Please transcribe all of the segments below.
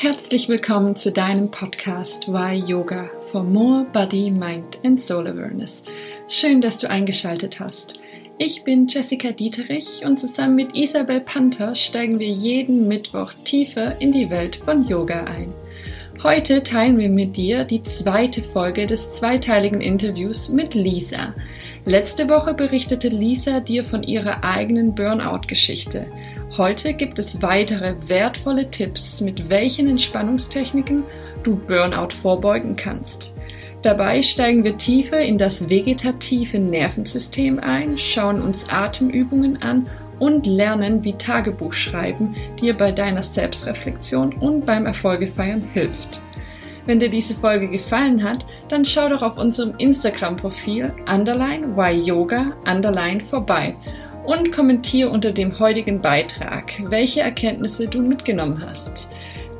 Herzlich willkommen zu deinem Podcast Why Yoga for More Body, Mind and Soul Awareness. Schön, dass du eingeschaltet hast. Ich bin Jessica Dieterich und zusammen mit Isabel Panther steigen wir jeden Mittwoch tiefer in die Welt von Yoga ein. Heute teilen wir mit dir die zweite Folge des zweiteiligen Interviews mit Lisa. Letzte Woche berichtete Lisa dir von ihrer eigenen Burnout-Geschichte. Heute gibt es weitere wertvolle Tipps, mit welchen Entspannungstechniken du Burnout vorbeugen kannst. Dabei steigen wir tiefer in das vegetative Nervensystem ein, schauen uns Atemübungen an und lernen, wie Tagebuchschreiben dir bei deiner Selbstreflexion und beim Erfolgefeiern hilft. Wenn dir diese Folge gefallen hat, dann schau doch auf unserem Instagram-Profil underline yoga underline vorbei und kommentiere unter dem heutigen Beitrag, welche Erkenntnisse du mitgenommen hast.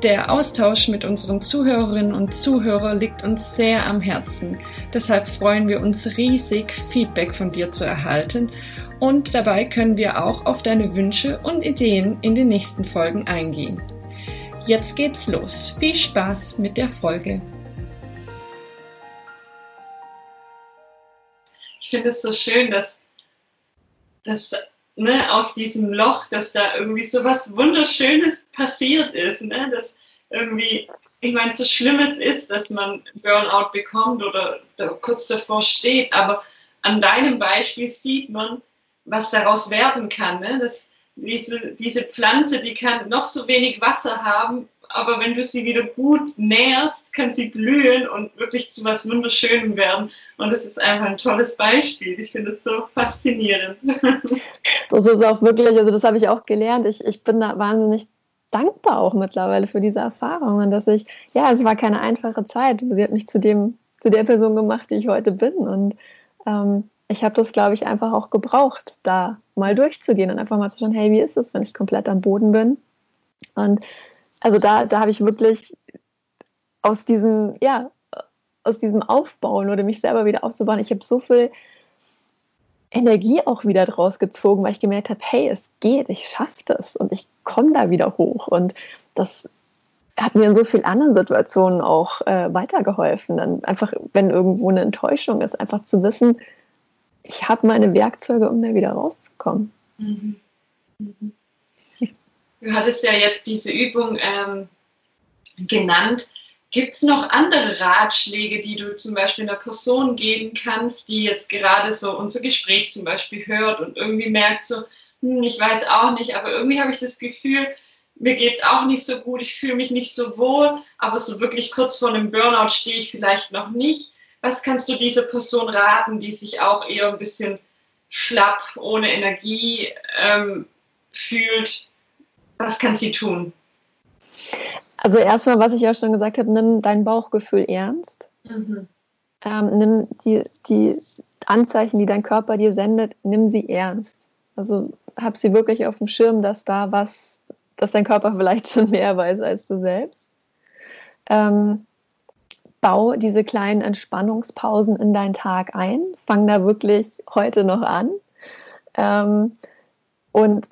Der Austausch mit unseren Zuhörerinnen und Zuhörern liegt uns sehr am Herzen. Deshalb freuen wir uns riesig, Feedback von dir zu erhalten und dabei können wir auch auf deine Wünsche und Ideen in den nächsten Folgen eingehen. Jetzt geht's los. Viel Spaß mit der Folge. Ich finde es so schön, dass dass ne, aus diesem Loch, dass da irgendwie so was Wunderschönes passiert ist. Ne? Dass irgendwie, ich meine, so schlimm es ist, dass man Burnout bekommt oder kurz davor steht, aber an deinem Beispiel sieht man, was daraus werden kann. Ne? Dass diese, diese Pflanze, die kann noch so wenig Wasser haben, aber wenn du sie wieder gut nährst, kann sie blühen und wirklich zu was Wunderschönem werden. Und das ist einfach ein tolles Beispiel. Ich finde es so faszinierend. Das ist auch wirklich, also das habe ich auch gelernt. Ich, ich bin da wahnsinnig dankbar auch mittlerweile für diese Erfahrungen, dass ich, ja, es war keine einfache Zeit. Sie hat mich zu dem, zu der Person gemacht, die ich heute bin. Und ähm, ich habe das, glaube ich, einfach auch gebraucht, da mal durchzugehen und einfach mal zu schauen, hey, wie ist es, wenn ich komplett am Boden bin? Und also da, da habe ich wirklich aus diesem, ja, aus diesem Aufbauen oder mich selber wieder aufzubauen, ich habe so viel Energie auch wieder draus gezogen, weil ich gemerkt habe, hey, es geht, ich schaffe das und ich komme da wieder hoch. Und das hat mir in so vielen anderen Situationen auch äh, weitergeholfen. Dann einfach, wenn irgendwo eine Enttäuschung ist, einfach zu wissen, ich habe meine Werkzeuge, um da wieder rauszukommen. Mhm. Mhm. Du hattest ja jetzt diese Übung ähm, genannt. Gibt es noch andere Ratschläge, die du zum Beispiel einer Person geben kannst, die jetzt gerade so unser Gespräch zum Beispiel hört und irgendwie merkt so, hm, ich weiß auch nicht, aber irgendwie habe ich das Gefühl, mir geht es auch nicht so gut, ich fühle mich nicht so wohl, aber so wirklich kurz vor einem Burnout stehe ich vielleicht noch nicht. Was kannst du dieser Person raten, die sich auch eher ein bisschen schlapp, ohne Energie ähm, fühlt? Was kann sie tun? Also erstmal, was ich ja schon gesagt habe, nimm dein Bauchgefühl ernst. Mhm. Ähm, nimm die, die Anzeichen, die dein Körper dir sendet, nimm sie ernst. Also hab sie wirklich auf dem Schirm, dass da was, dass dein Körper vielleicht schon mehr weiß als du selbst. Ähm, bau diese kleinen Entspannungspausen in deinen Tag ein. Fang da wirklich heute noch an. Ähm, und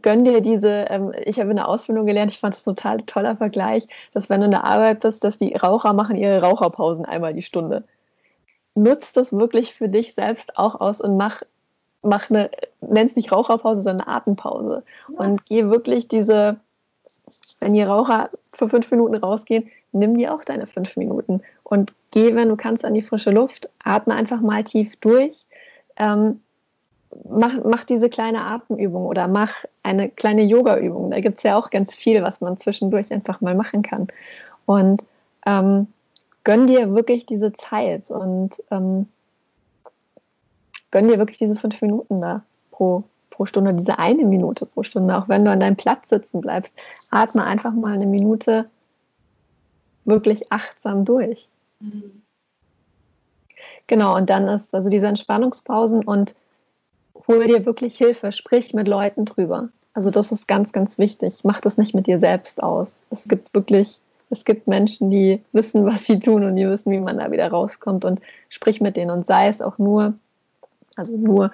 gönn dir diese, ähm, ich habe in der Ausbildung gelernt, ich fand es ein total toller Vergleich, dass wenn du in der Arbeit bist, dass die Raucher machen ihre Raucherpausen einmal die Stunde. Nutz das wirklich für dich selbst auch aus und mach, mach eine, nenn es nicht Raucherpause, sondern eine Atempause. Und geh wirklich diese, wenn die Raucher für fünf Minuten rausgehen, nimm dir auch deine fünf Minuten und geh, wenn du kannst, an die frische Luft, atme einfach mal tief durch. Ähm, mach, mach diese kleine Atemübung oder mach eine kleine Yoga-Übung. Da gibt es ja auch ganz viel, was man zwischendurch einfach mal machen kann. Und ähm, gönn dir wirklich diese Zeit und ähm, gönn dir wirklich diese fünf Minuten da pro, pro Stunde, diese eine Minute pro Stunde. Auch wenn du an deinem Platz sitzen bleibst, atme einfach mal eine Minute wirklich achtsam durch. Mhm. Genau, und dann ist also diese Entspannungspausen und hol dir wirklich Hilfe, sprich mit Leuten drüber. Also das ist ganz, ganz wichtig. Mach das nicht mit dir selbst aus. Es gibt wirklich, es gibt Menschen, die wissen, was sie tun und die wissen, wie man da wieder rauskommt und sprich mit denen und sei es auch nur, also nur,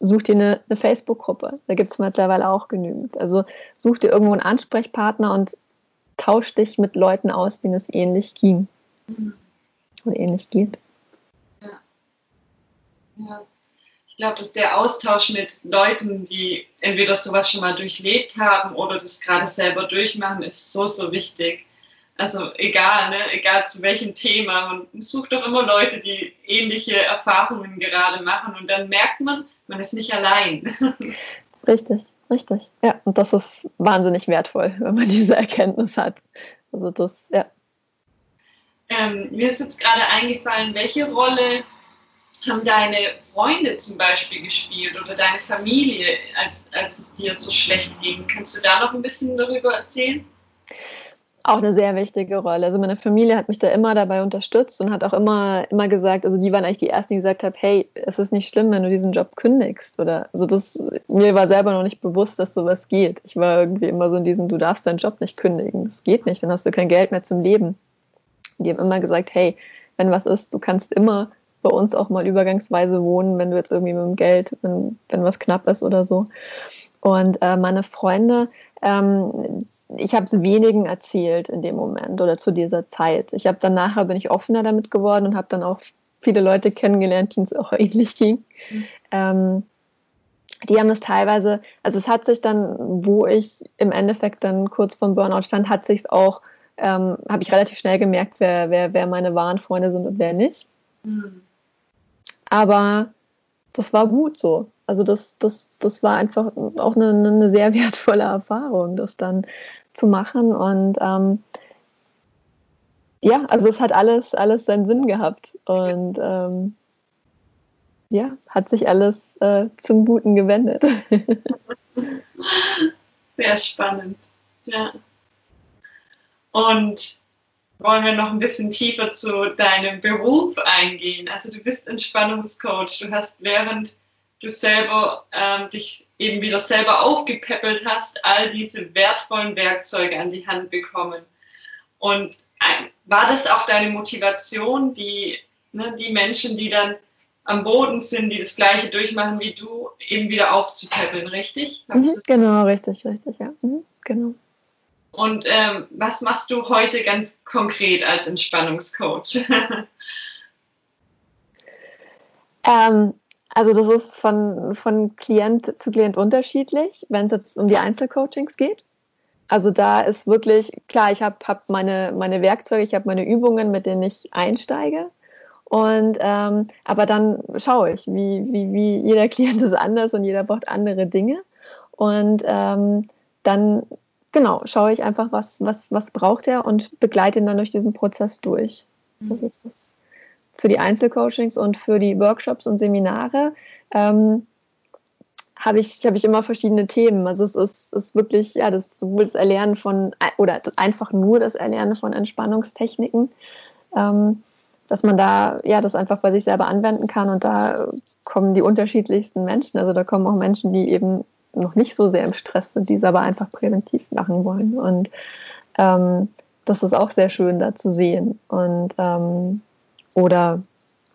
such dir eine, eine Facebook-Gruppe. Da gibt es mittlerweile auch genügend. Also such dir irgendwo einen Ansprechpartner und tausch dich mit Leuten aus, denen es ähnlich ging. Mhm. Oder ähnlich geht. Ja. ja. Ich glaube, dass der Austausch mit Leuten, die entweder sowas schon mal durchlebt haben oder das gerade selber durchmachen, ist so, so wichtig. Also egal, ne? egal zu welchem Thema, man sucht doch immer Leute, die ähnliche Erfahrungen gerade machen und dann merkt man, man ist nicht allein. Richtig, richtig. Ja, und das ist wahnsinnig wertvoll, wenn man diese Erkenntnis hat. Also das, ja. Ähm, mir ist jetzt gerade eingefallen, welche Rolle haben deine Freunde zum Beispiel gespielt oder deine Familie, als, als es dir so schlecht ging? Kannst du da noch ein bisschen darüber erzählen? auch eine sehr wichtige Rolle. Also meine Familie hat mich da immer dabei unterstützt und hat auch immer, immer gesagt, also die waren eigentlich die ersten, die gesagt haben, hey, es ist nicht schlimm, wenn du diesen Job kündigst. Oder also das, mir war selber noch nicht bewusst, dass sowas geht. Ich war irgendwie immer so in diesem, du darfst deinen Job nicht kündigen. Das geht nicht, dann hast du kein Geld mehr zum Leben. Die haben immer gesagt, hey, wenn was ist, du kannst immer bei uns auch mal übergangsweise wohnen, wenn du jetzt irgendwie mit dem Geld, wenn, wenn was knapp ist oder so. Und äh, meine Freunde, ähm, ich habe es wenigen erzählt in dem Moment oder zu dieser Zeit. Ich habe dann nachher bin ich offener damit geworden und habe dann auch viele Leute kennengelernt, denen es auch ähnlich ging. Ähm, die haben es teilweise, also es hat sich dann, wo ich im Endeffekt dann kurz vom Burnout stand, hat sich es auch, ähm, habe ich relativ schnell gemerkt, wer, wer, wer meine wahren Freunde sind und wer nicht. Mhm. Aber das war gut so. Also das, das, das war einfach auch eine, eine sehr wertvolle Erfahrung, das dann zu machen. Und ähm, ja, also es hat alles, alles seinen Sinn gehabt. Und ähm, ja, hat sich alles äh, zum Guten gewendet. Sehr spannend. Ja. Und wollen wir noch ein bisschen tiefer zu deinem Beruf eingehen. Also du bist Entspannungscoach. Du hast während du selber ähm, dich eben wieder selber aufgepäppelt hast, all diese wertvollen Werkzeuge an die Hand bekommen. Und ein, war das auch deine Motivation, die, ne, die Menschen, die dann am Boden sind, die das Gleiche durchmachen wie du, eben wieder aufzupäppeln, richtig? Mhm, genau, richtig, richtig, ja. Mhm, genau. Und ähm, was machst du heute ganz konkret als Entspannungscoach? ähm, also das ist von, von Klient zu Klient unterschiedlich, wenn es jetzt um die Einzelcoachings geht. Also da ist wirklich, klar, ich habe hab meine, meine Werkzeuge, ich habe meine Übungen, mit denen ich einsteige. Und ähm, aber dann schaue ich, wie, wie, wie jeder Klient ist anders und jeder braucht andere Dinge. Und ähm, dann genau, schaue ich einfach, was, was, was braucht er und begleite ihn dann durch diesen Prozess durch. Mhm. Das ist das für die Einzelcoachings und für die Workshops und Seminare ähm, habe ich, hab ich immer verschiedene Themen. Also es ist, ist wirklich, ja, das sowohl das Erlernen von, oder einfach nur das Erlernen von Entspannungstechniken, ähm, dass man da, ja, das einfach bei sich selber anwenden kann und da kommen die unterschiedlichsten Menschen. Also da kommen auch Menschen, die eben noch nicht so sehr im Stress sind, die es aber einfach präventiv machen wollen. Und ähm, das ist auch sehr schön da zu sehen. Und ähm, oder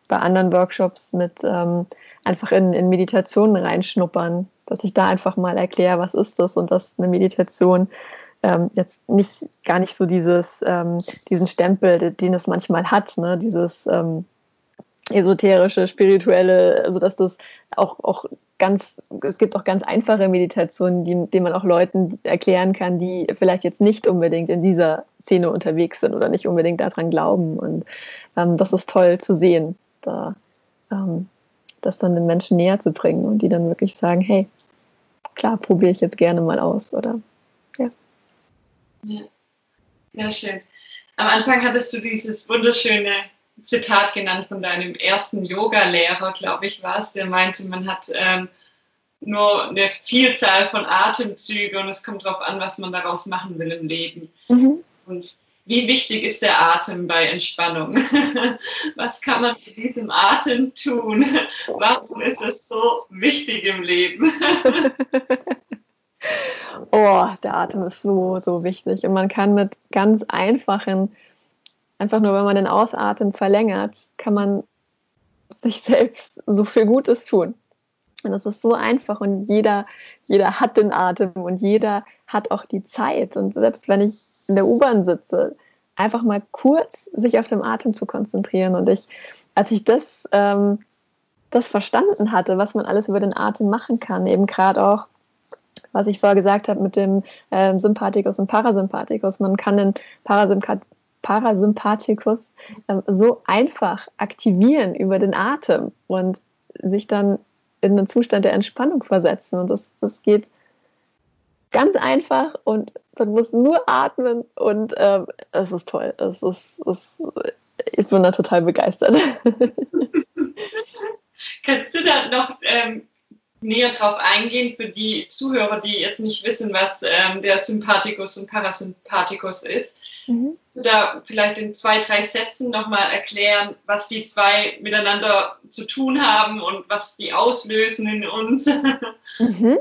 bei anderen Workshops mit ähm, einfach in, in Meditationen reinschnuppern, dass ich da einfach mal erkläre, was ist das und dass eine Meditation ähm, jetzt nicht gar nicht so dieses ähm, diesen Stempel, den es manchmal hat, ne? dieses ähm, esoterische, spirituelle, also dass das auch, auch ganz, es gibt auch ganz einfache Meditationen, die, die man auch Leuten erklären kann, die vielleicht jetzt nicht unbedingt in dieser Szene unterwegs sind oder nicht unbedingt daran glauben. Und ähm, das ist toll zu sehen, da, ähm, das dann den Menschen näher zu bringen und die dann wirklich sagen, hey, klar, probiere ich jetzt gerne mal aus, oder ja. Ja, sehr schön. Am Anfang hattest du dieses wunderschöne Zitat genannt von deinem ersten Yoga-Lehrer, glaube ich, war es, der meinte, man hat ähm, nur eine Vielzahl von Atemzügen und es kommt darauf an, was man daraus machen will im Leben. Mhm. Und wie wichtig ist der Atem bei Entspannung? was kann man mit diesem Atem tun? Warum ist es so wichtig im Leben? oh, der Atem ist so, so wichtig und man kann mit ganz einfachen einfach nur, wenn man den Ausatmen verlängert, kann man sich selbst so viel Gutes tun. Und es ist so einfach und jeder, jeder hat den Atem und jeder hat auch die Zeit. Und selbst wenn ich in der U-Bahn sitze, einfach mal kurz sich auf den Atem zu konzentrieren. Und ich, als ich das, ähm, das verstanden hatte, was man alles über den Atem machen kann, eben gerade auch, was ich vorher gesagt habe mit dem äh, Sympathikus und Parasympathikus, man kann den Parasympath Parasympathikus äh, so einfach aktivieren über den Atem und sich dann in einen Zustand der Entspannung versetzen. Und das, das geht ganz einfach und man muss nur atmen und ähm, es ist toll. Es ist, es, ich bin da total begeistert. Kannst du da noch ähm, näher drauf eingehen für die Zuhörer, die jetzt nicht wissen, was ähm, der Sympathikus und Parasympathikus ist. Mhm. Da vielleicht in zwei, drei Sätzen nochmal erklären, was die zwei miteinander zu tun haben und was die auslösen in uns. Mhm.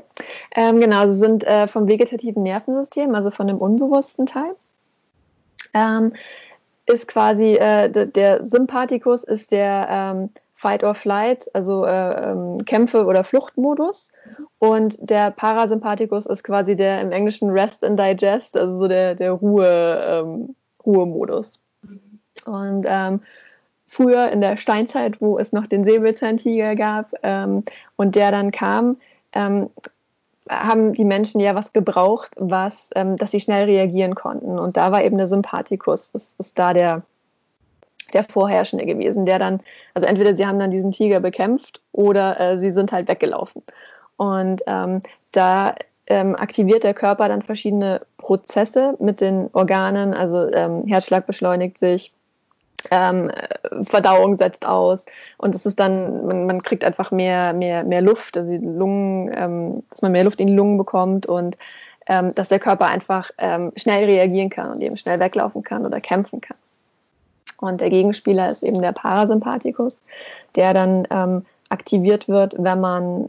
Ähm, genau, sie sind äh, vom vegetativen Nervensystem, also von dem unbewussten Teil. Ähm, ist quasi äh, der Sympathikus ist der ähm, Fight or Flight, also äh, ähm, Kämpfe- oder Fluchtmodus. Und der Parasympathikus ist quasi der im Englischen Rest and Digest, also so der, der Ruhe, ähm, Ruhemodus. Und ähm, früher in der Steinzeit, wo es noch den Säbelzahntiger gab ähm, und der dann kam, ähm, haben die Menschen ja was gebraucht, was, ähm, dass sie schnell reagieren konnten. Und da war eben der Sympathikus, das ist da der der Vorherrschende gewesen, der dann, also entweder sie haben dann diesen Tiger bekämpft oder äh, sie sind halt weggelaufen. Und ähm, da ähm, aktiviert der Körper dann verschiedene Prozesse mit den Organen, also ähm, Herzschlag beschleunigt sich, ähm, Verdauung setzt aus und es ist dann, man, man, kriegt einfach mehr, mehr, mehr Luft, also die Lungen, ähm, dass man mehr Luft in die Lungen bekommt und ähm, dass der Körper einfach ähm, schnell reagieren kann und eben schnell weglaufen kann oder kämpfen kann. Und der Gegenspieler ist eben der Parasympathikus, der dann ähm, aktiviert wird, wenn man,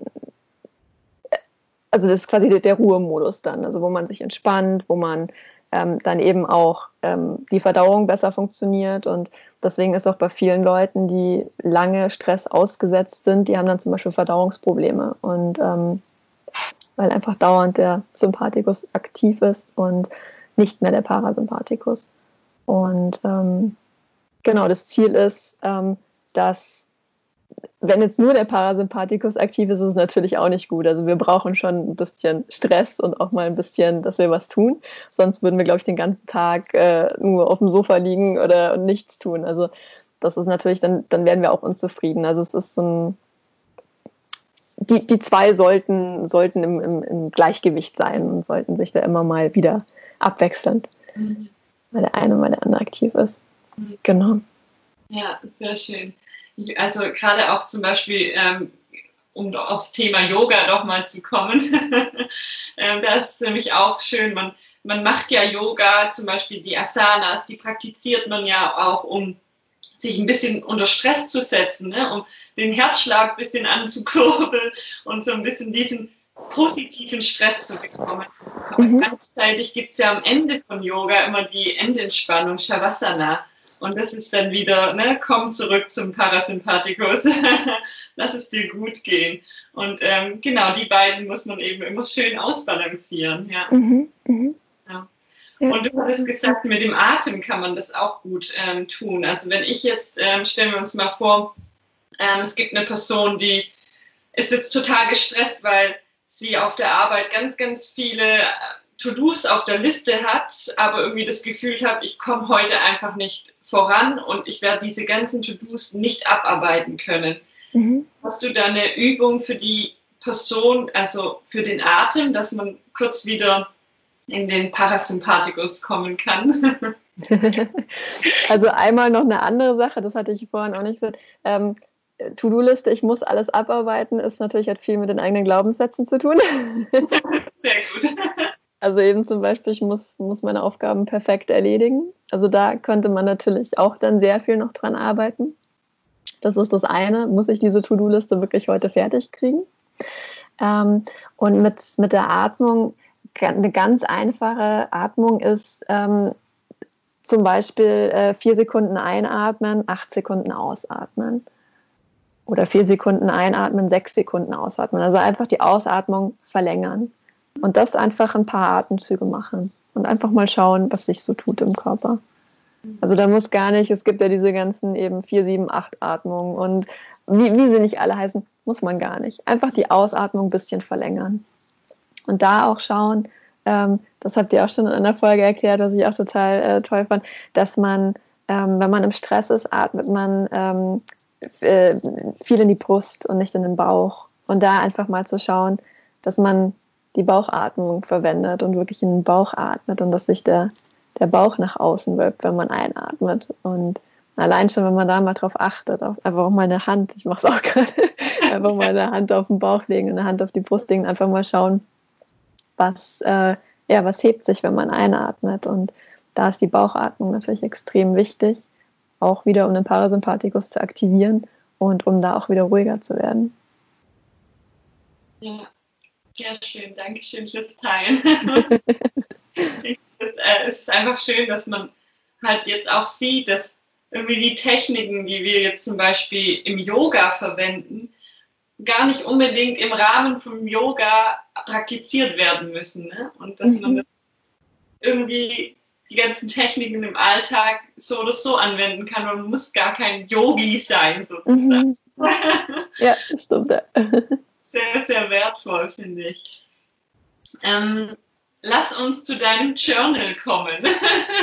also das ist quasi der, der Ruhemodus dann, also wo man sich entspannt, wo man ähm, dann eben auch ähm, die Verdauung besser funktioniert. Und deswegen ist auch bei vielen Leuten, die lange Stress ausgesetzt sind, die haben dann zum Beispiel Verdauungsprobleme. Und ähm, weil einfach dauernd der Sympathikus aktiv ist und nicht mehr der Parasympathikus. Und ähm, Genau, das Ziel ist, ähm, dass wenn jetzt nur der Parasympathikus aktiv ist, ist es natürlich auch nicht gut. Also wir brauchen schon ein bisschen Stress und auch mal ein bisschen, dass wir was tun. Sonst würden wir, glaube ich, den ganzen Tag äh, nur auf dem Sofa liegen oder nichts tun. Also das ist natürlich, dann, dann werden wir auch unzufrieden. Also es ist so ein, die, die zwei sollten, sollten im, im, im Gleichgewicht sein und sollten sich da immer mal wieder abwechseln, mhm. weil der eine mal der andere aktiv ist. Genau. Ja, sehr schön. Also gerade auch zum Beispiel, ähm, um aufs Thema Yoga nochmal zu kommen, ähm, das ist nämlich auch schön. Man, man macht ja Yoga, zum Beispiel die Asanas, die praktiziert man ja auch, um sich ein bisschen unter Stress zu setzen, ne? um den Herzschlag ein bisschen anzukurbeln und so ein bisschen diesen positiven Stress zu bekommen. Aber mhm. gleichzeitig gibt es ja am Ende von Yoga immer die Endentspannung, Shavasana. Und das ist dann wieder, ne, komm zurück zum Parasympathikus. Lass es dir gut gehen. Und ähm, genau, die beiden muss man eben immer schön ausbalancieren. Ja. Mhm, mh. ja. Und du hattest gesagt, mit dem Atem kann man das auch gut ähm, tun. Also wenn ich jetzt, ähm, stellen wir uns mal vor, ähm, es gibt eine Person, die ist jetzt total gestresst, weil sie auf der Arbeit ganz, ganz viele To-Dos auf der Liste hat, aber irgendwie das Gefühl habe, ich komme heute einfach nicht voran und ich werde diese ganzen To-Dos nicht abarbeiten können. Mhm. Hast du da eine Übung für die Person, also für den Atem, dass man kurz wieder in den Parasympathikus kommen kann? also einmal noch eine andere Sache, das hatte ich vorhin auch nicht gesagt. Ähm, To-Do-Liste, ich muss alles abarbeiten, ist natürlich hat viel mit den eigenen Glaubenssätzen zu tun. Sehr gut. Also eben zum Beispiel, ich muss, muss meine Aufgaben perfekt erledigen. Also da könnte man natürlich auch dann sehr viel noch dran arbeiten. Das ist das eine. Muss ich diese To-Do-Liste wirklich heute fertig kriegen? Ähm, und mit, mit der Atmung, eine ganz einfache Atmung ist ähm, zum Beispiel äh, vier Sekunden einatmen, acht Sekunden ausatmen. Oder vier Sekunden einatmen, sechs Sekunden ausatmen. Also einfach die Ausatmung verlängern. Und das einfach ein paar Atemzüge machen. Und einfach mal schauen, was sich so tut im Körper. Also da muss gar nicht, es gibt ja diese ganzen eben 4, 7, 8 Atmungen und wie, wie sie nicht alle heißen, muss man gar nicht. Einfach die Ausatmung ein bisschen verlängern. Und da auch schauen, ähm, das habt ihr auch schon in einer Folge erklärt, was ich auch total äh, toll fand, dass man, ähm, wenn man im Stress ist, atmet man ähm, äh, viel in die Brust und nicht in den Bauch. Und da einfach mal zu schauen, dass man die Bauchatmung verwendet und wirklich in den Bauch atmet und dass sich der, der Bauch nach außen wölbt, wenn man einatmet. Und allein schon, wenn man da mal drauf achtet, auf, einfach auch mal eine Hand, ich mache es auch gerade, einfach mal eine Hand auf den Bauch legen, eine Hand auf die Brust legen, einfach mal schauen, was, äh, ja, was hebt sich, wenn man einatmet. Und da ist die Bauchatmung natürlich extrem wichtig, auch wieder um den Parasympathikus zu aktivieren und um da auch wieder ruhiger zu werden. Ja, sehr schön. Dankeschön fürs Teilen. Äh, es ist einfach schön, dass man halt jetzt auch sieht, dass irgendwie die Techniken, die wir jetzt zum Beispiel im Yoga verwenden, gar nicht unbedingt im Rahmen vom Yoga praktiziert werden müssen. Ne? Und dass man mhm. das irgendwie die ganzen Techniken im Alltag so oder so anwenden kann. Man muss gar kein Yogi sein, sozusagen. Mhm. Ja, stimmt. Sehr, sehr wertvoll, finde ich. Ähm, lass uns zu deinem Journal kommen.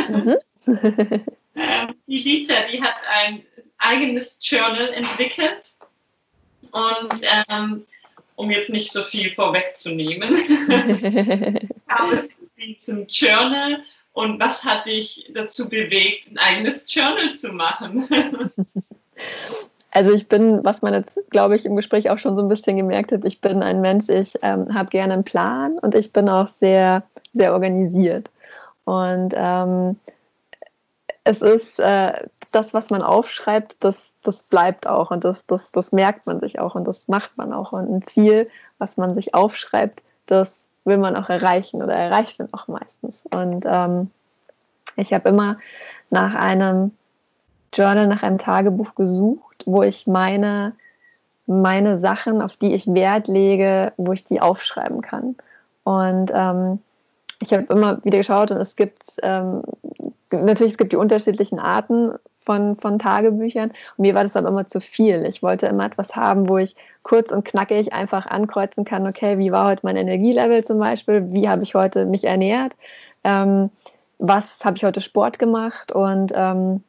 Mhm. ähm, die Lisa, die hat ein eigenes Journal entwickelt und ähm, um jetzt nicht so viel vorwegzunehmen, kam es zu diesem Journal und was hat dich dazu bewegt, ein eigenes Journal zu machen? Also ich bin, was man jetzt, glaube ich, im Gespräch auch schon so ein bisschen gemerkt hat, ich bin ein Mensch, ich ähm, habe gerne einen Plan und ich bin auch sehr, sehr organisiert. Und ähm, es ist äh, das, was man aufschreibt, das, das bleibt auch und das, das, das merkt man sich auch und das macht man auch. Und ein Ziel, was man sich aufschreibt, das will man auch erreichen oder erreicht man auch meistens. Und ähm, ich habe immer nach einem Journal, nach einem Tagebuch gesucht, wo ich meine, meine Sachen, auf die ich Wert lege, wo ich die aufschreiben kann. Und ähm, ich habe immer wieder geschaut und es gibt ähm, natürlich es gibt die unterschiedlichen Arten von, von Tagebüchern. Und mir war das dann immer zu viel. Ich wollte immer etwas haben, wo ich kurz und knackig einfach ankreuzen kann, okay, wie war heute mein Energielevel zum Beispiel, wie habe ich heute mich ernährt, ähm, was habe ich heute Sport gemacht und ähm,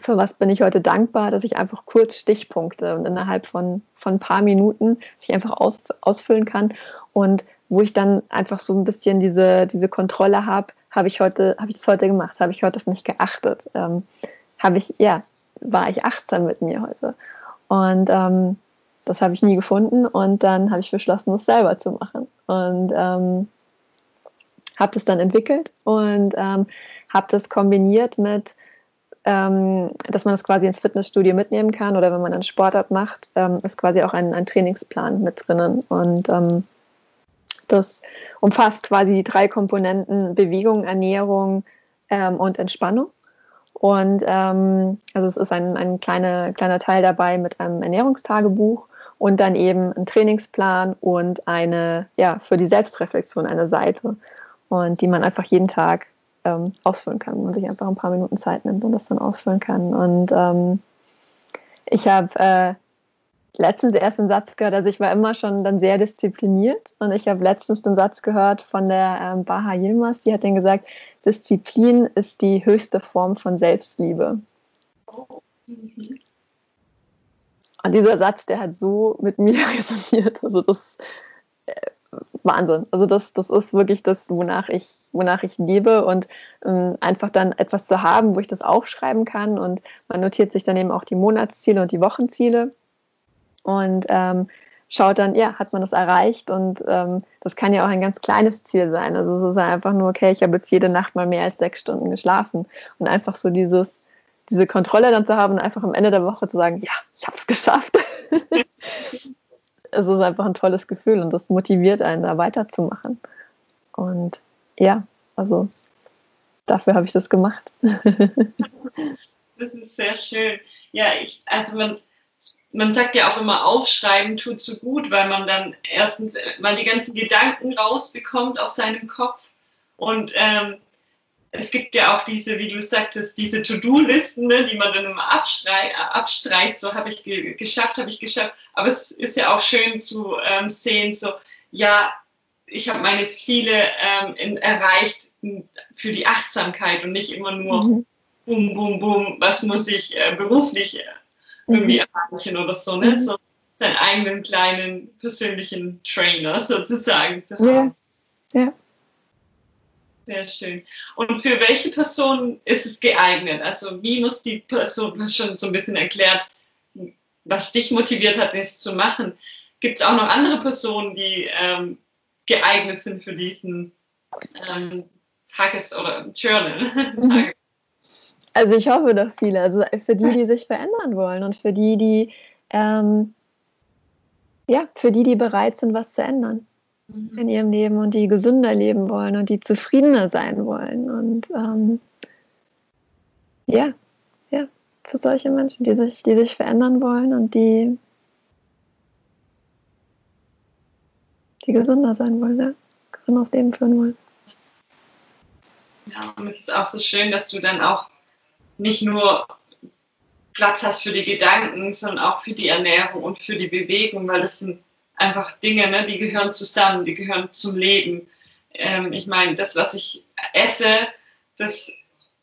für was bin ich heute dankbar, dass ich einfach kurz Stichpunkte und innerhalb von, von ein paar Minuten sich einfach aus, ausfüllen kann und wo ich dann einfach so ein bisschen diese, diese Kontrolle habe, habe ich heute, habe ich das heute gemacht, habe ich heute auf mich geachtet, ähm, habe ich, ja, war ich achtsam mit mir heute. Und ähm, das habe ich nie gefunden und dann habe ich beschlossen, das selber zu machen. Und ähm, habe das dann entwickelt und ähm, habe das kombiniert mit ähm, dass man das quasi ins Fitnessstudio mitnehmen kann oder wenn man einen Sportart macht, ähm, ist quasi auch ein, ein, Trainingsplan mit drinnen. Und ähm, das umfasst quasi die drei Komponenten Bewegung, Ernährung ähm, und Entspannung. Und ähm, also es ist ein, ein kleine, kleiner Teil dabei mit einem Ernährungstagebuch und dann eben ein Trainingsplan und eine, ja, für die Selbstreflexion eine Seite. Und die man einfach jeden Tag ähm, ausfüllen kann. Man sich einfach ein paar Minuten Zeit nimmt und das dann ausfüllen kann. Und ähm, ich habe äh, letztens erst einen Satz gehört, also ich war immer schon dann sehr diszipliniert und ich habe letztens den Satz gehört von der ähm, Baha Yilmaz, die hat dann gesagt, Disziplin ist die höchste Form von Selbstliebe. Und dieser Satz, der hat so mit mir resoniert. Also das Wahnsinn. Also das, das ist wirklich das, wonach ich, wonach ich lebe und ähm, einfach dann etwas zu haben, wo ich das aufschreiben kann und man notiert sich dann eben auch die Monatsziele und die Wochenziele und ähm, schaut dann, ja, hat man das erreicht und ähm, das kann ja auch ein ganz kleines Ziel sein. Also es ist einfach nur, okay, ich habe jetzt jede Nacht mal mehr als sechs Stunden geschlafen und einfach so dieses, diese Kontrolle dann zu haben und einfach am Ende der Woche zu sagen, ja, ich habe es geschafft. es ist einfach ein tolles Gefühl und das motiviert einen, da weiterzumachen. Und ja, also dafür habe ich das gemacht. das ist sehr schön. Ja, ich, also man, man sagt ja auch immer, aufschreiben tut so gut, weil man dann erstens mal die ganzen Gedanken rausbekommt aus seinem Kopf und ähm, es gibt ja auch diese, wie du sagtest, diese To-Do-Listen, ne, die man dann immer abstreicht, so habe ich ge geschafft, habe ich geschafft. Aber es ist ja auch schön zu ähm, sehen, so, ja, ich habe meine Ziele ähm, in, erreicht für die Achtsamkeit und nicht immer nur mhm. bum, bum, bum, was muss ich äh, beruflich äh, irgendwie mhm. erreichen oder so, ne? Mhm. So seinen eigenen kleinen persönlichen Trainer sozusagen zu haben. Ja. ja. Sehr schön. Und für welche Person ist es geeignet? Also wie muss die Person, du hast schon so ein bisschen erklärt, was dich motiviert hat, es zu machen. Gibt es auch noch andere Personen, die ähm, geeignet sind für diesen ähm, Tages- oder Journal? Mhm. Also ich hoffe doch viele. Also für die, die sich verändern wollen und für die, die ähm, ja, für die, die bereit sind, was zu ändern. In ihrem Leben und die gesünder leben wollen und die zufriedener sein wollen. Und ähm, ja, ja, für solche Menschen, die sich, die sich verändern wollen und die, die gesünder sein wollen, ja, gesundes Leben führen wollen. Ja, und es ist auch so schön, dass du dann auch nicht nur Platz hast für die Gedanken, sondern auch für die Ernährung und für die Bewegung, weil das sind einfach Dinge, ne, die gehören zusammen, die gehören zum Leben. Ähm, ich meine, das, was ich esse, das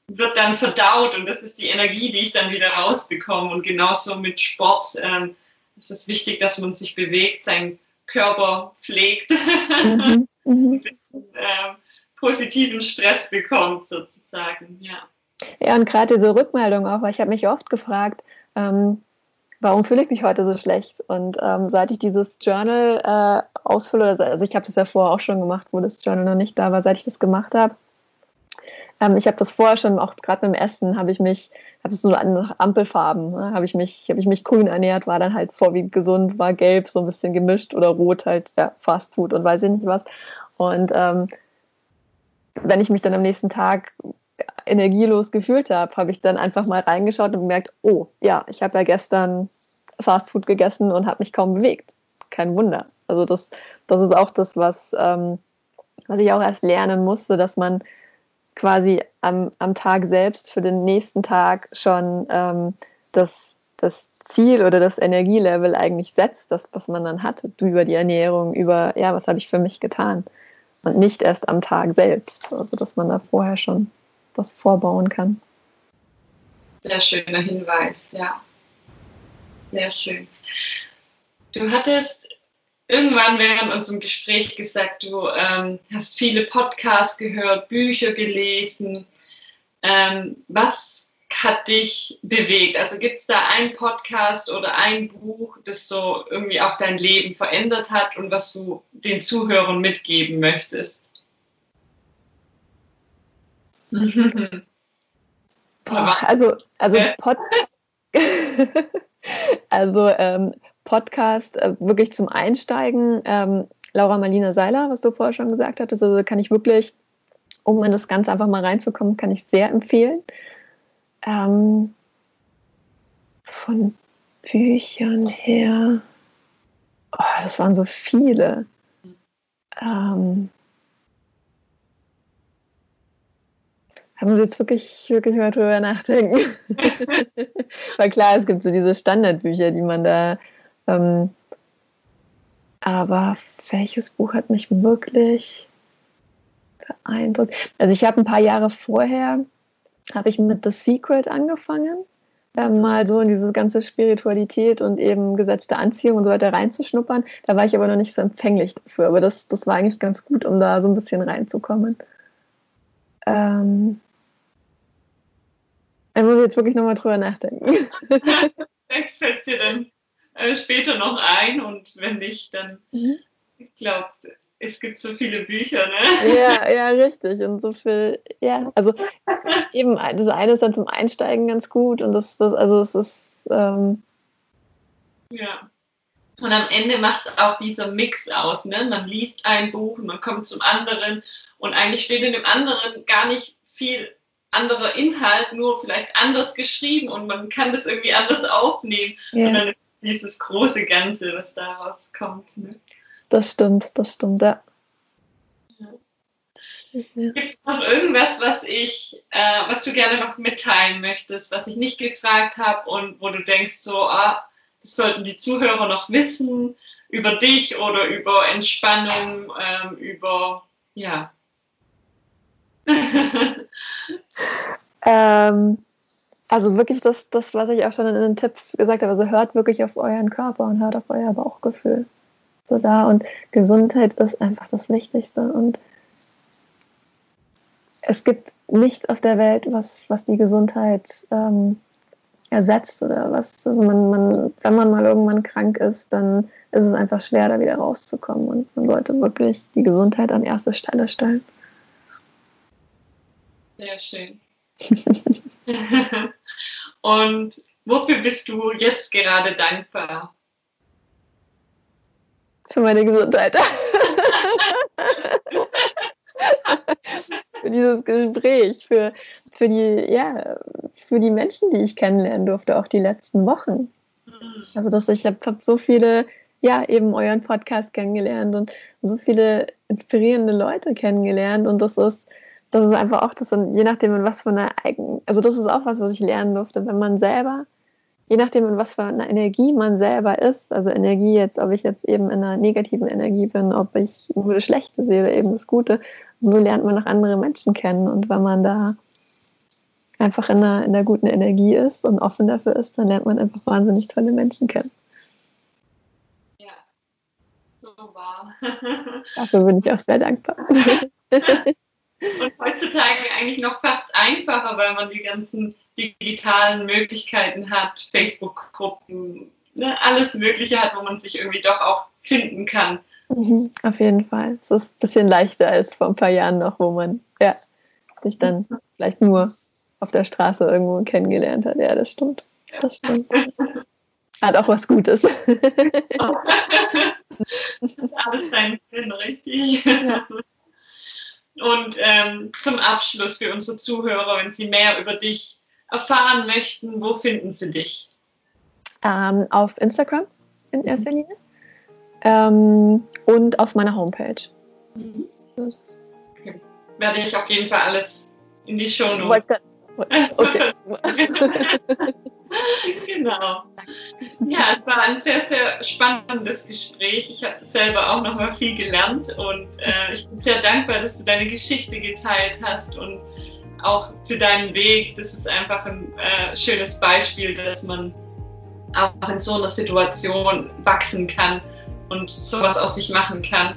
wird dann verdaut und das ist die Energie, die ich dann wieder rausbekomme. Und genauso mit Sport ähm, ist es wichtig, dass man sich bewegt, seinen Körper pflegt, mhm. Mhm. äh, positiven Stress bekommt sozusagen. Ja, ja und gerade diese Rückmeldung auch, weil ich habe mich oft gefragt, ähm, warum fühle ich mich heute so schlecht? Und ähm, seit ich dieses Journal äh, ausfülle, also ich habe das ja vorher auch schon gemacht, wo das Journal noch nicht da war, seit ich das gemacht habe. Ähm, ich habe das vorher schon, auch gerade beim Essen, habe ich mich, habe so an Ampelfarben, ne? habe ich mich, habe ich mich grün ernährt, war dann halt vorwiegend gesund, war gelb, so ein bisschen gemischt oder rot halt, ja, Fast Food und weiß ich nicht was. Und ähm, wenn ich mich dann am nächsten Tag energielos gefühlt habe, habe ich dann einfach mal reingeschaut und gemerkt, oh ja, ich habe ja gestern Fastfood gegessen und habe mich kaum bewegt. Kein Wunder. Also das, das ist auch das, was, ähm, was ich auch erst lernen musste, dass man quasi am, am Tag selbst für den nächsten Tag schon ähm, das, das Ziel oder das Energielevel eigentlich setzt, das, was man dann hat, über die Ernährung, über, ja, was habe ich für mich getan. Und nicht erst am Tag selbst. Also dass man da vorher schon was vorbauen kann. Sehr schöner Hinweis, ja. Sehr schön. Du hattest irgendwann während unserem Gespräch gesagt, du ähm, hast viele Podcasts gehört, Bücher gelesen. Ähm, was hat dich bewegt? Also gibt es da einen Podcast oder ein Buch, das so irgendwie auch dein Leben verändert hat und was du den Zuhörern mitgeben möchtest? Also, also, Pod also ähm, Podcast äh, wirklich zum Einsteigen. Ähm, Laura Marlina Seiler, was du vorher schon gesagt hattest, also kann ich wirklich, um in das Ganze einfach mal reinzukommen, kann ich sehr empfehlen. Ähm, von Büchern her, oh, das waren so viele. Ähm, haben Sie jetzt wirklich, wirklich mal drüber nachdenken? Weil klar, es gibt so diese Standardbücher, die man da. Ähm, aber welches Buch hat mich wirklich beeindruckt? Also ich habe ein paar Jahre vorher, habe ich mit The Secret angefangen, äh, mal so in diese ganze Spiritualität und eben gesetzte Anziehung und so weiter reinzuschnuppern. Da war ich aber noch nicht so empfänglich dafür. Aber das, das war eigentlich ganz gut, um da so ein bisschen reinzukommen. Ähm, da muss ich jetzt wirklich nochmal drüber nachdenken. Vielleicht fällt es dir dann äh, später noch ein und wenn nicht, dann, mhm. ich glaube, es gibt so viele Bücher, ne? Ja, ja, richtig. Und so viel, ja, also eben, das eine ist dann zum Einsteigen ganz gut und das, das also es ist. Ähm, ja. Und am Ende macht es auch dieser Mix aus, ne? Man liest ein Buch, man kommt zum anderen und eigentlich steht in dem anderen gar nicht viel anderer Inhalt, nur vielleicht anders geschrieben und man kann das irgendwie anders aufnehmen. Ja. Und dann ist dieses große Ganze, was daraus kommt. Ne? Das stimmt, das stimmt, ja. Gibt es noch irgendwas, was ich, äh, was du gerne noch mitteilen möchtest, was ich nicht gefragt habe und wo du denkst, so, ah, das sollten die Zuhörer noch wissen über dich oder über Entspannung, ähm, über, ja. ähm, also wirklich das, das, was ich auch schon in den Tipps gesagt habe, also hört wirklich auf euren Körper und hört auf euer Bauchgefühl. So da und Gesundheit ist einfach das Wichtigste und es gibt nichts auf der Welt, was, was die Gesundheit ähm, ersetzt oder was. Also man, man, wenn man mal irgendwann krank ist, dann ist es einfach schwer, da wieder rauszukommen. Und man sollte wirklich die Gesundheit an erste Stelle stellen. Sehr schön. Und wofür bist du jetzt gerade dankbar? Für meine Gesundheit. für dieses Gespräch, für, für, die, ja, für die Menschen, die ich kennenlernen durfte, auch die letzten Wochen. Mhm. Also, dass ich habe hab so viele, ja, eben euren Podcast kennengelernt und so viele inspirierende Leute kennengelernt und das ist, das ist einfach auch das, je nachdem, in was von einer eigenen, also das ist auch was, was ich lernen durfte, wenn man selber, je nachdem, in was für einer Energie man selber ist, also Energie jetzt, ob ich jetzt eben in einer negativen Energie bin, ob ich nur das Schlechte sehe oder eben das Gute, so lernt man auch andere Menschen kennen. Und wenn man da einfach in einer, in einer guten Energie ist und offen dafür ist, dann lernt man einfach wahnsinnig tolle Menschen kennen. Ja, so wahr. Dafür bin ich auch sehr dankbar. und heutzutage eigentlich noch fast einfacher, weil man die ganzen digitalen Möglichkeiten hat, Facebook-Gruppen, ne, alles Mögliche hat, wo man sich irgendwie doch auch finden kann. Mhm, auf jeden Fall. Es ist ein bisschen leichter als vor ein paar Jahren noch, wo man ja, sich dann vielleicht nur auf der Straße irgendwo kennengelernt hat. Ja, das stimmt. Das stimmt. Hat auch was Gutes. das ist alles dein Sinn, richtig. Ja. Und ähm, zum Abschluss für unsere Zuhörer, wenn sie mehr über dich erfahren möchten, wo finden sie dich? Ähm, auf Instagram in erster Linie ähm, und auf meiner Homepage. Mhm. Okay. Werde ich auf jeden Fall alles in die Show Notes. Okay. genau. Ja, es war ein sehr, sehr spannendes Gespräch. Ich habe selber auch noch mal viel gelernt und äh, ich bin sehr dankbar, dass du deine Geschichte geteilt hast und auch für deinen Weg. Das ist einfach ein äh, schönes Beispiel, dass man auch in so einer Situation wachsen kann und sowas aus sich machen kann.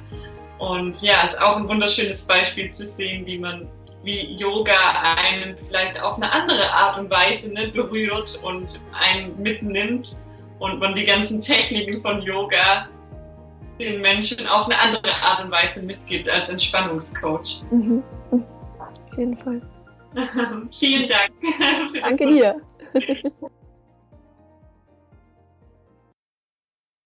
Und ja, es ist auch ein wunderschönes Beispiel zu sehen, wie man, wie Yoga einen vielleicht auf eine andere Art und Weise ne, berührt und einen mitnimmt und man die ganzen Techniken von Yoga den Menschen auf eine andere Art und Weise mitgibt als Entspannungscoach. Mhm. Auf jeden Fall. Vielen Dank. Danke dir.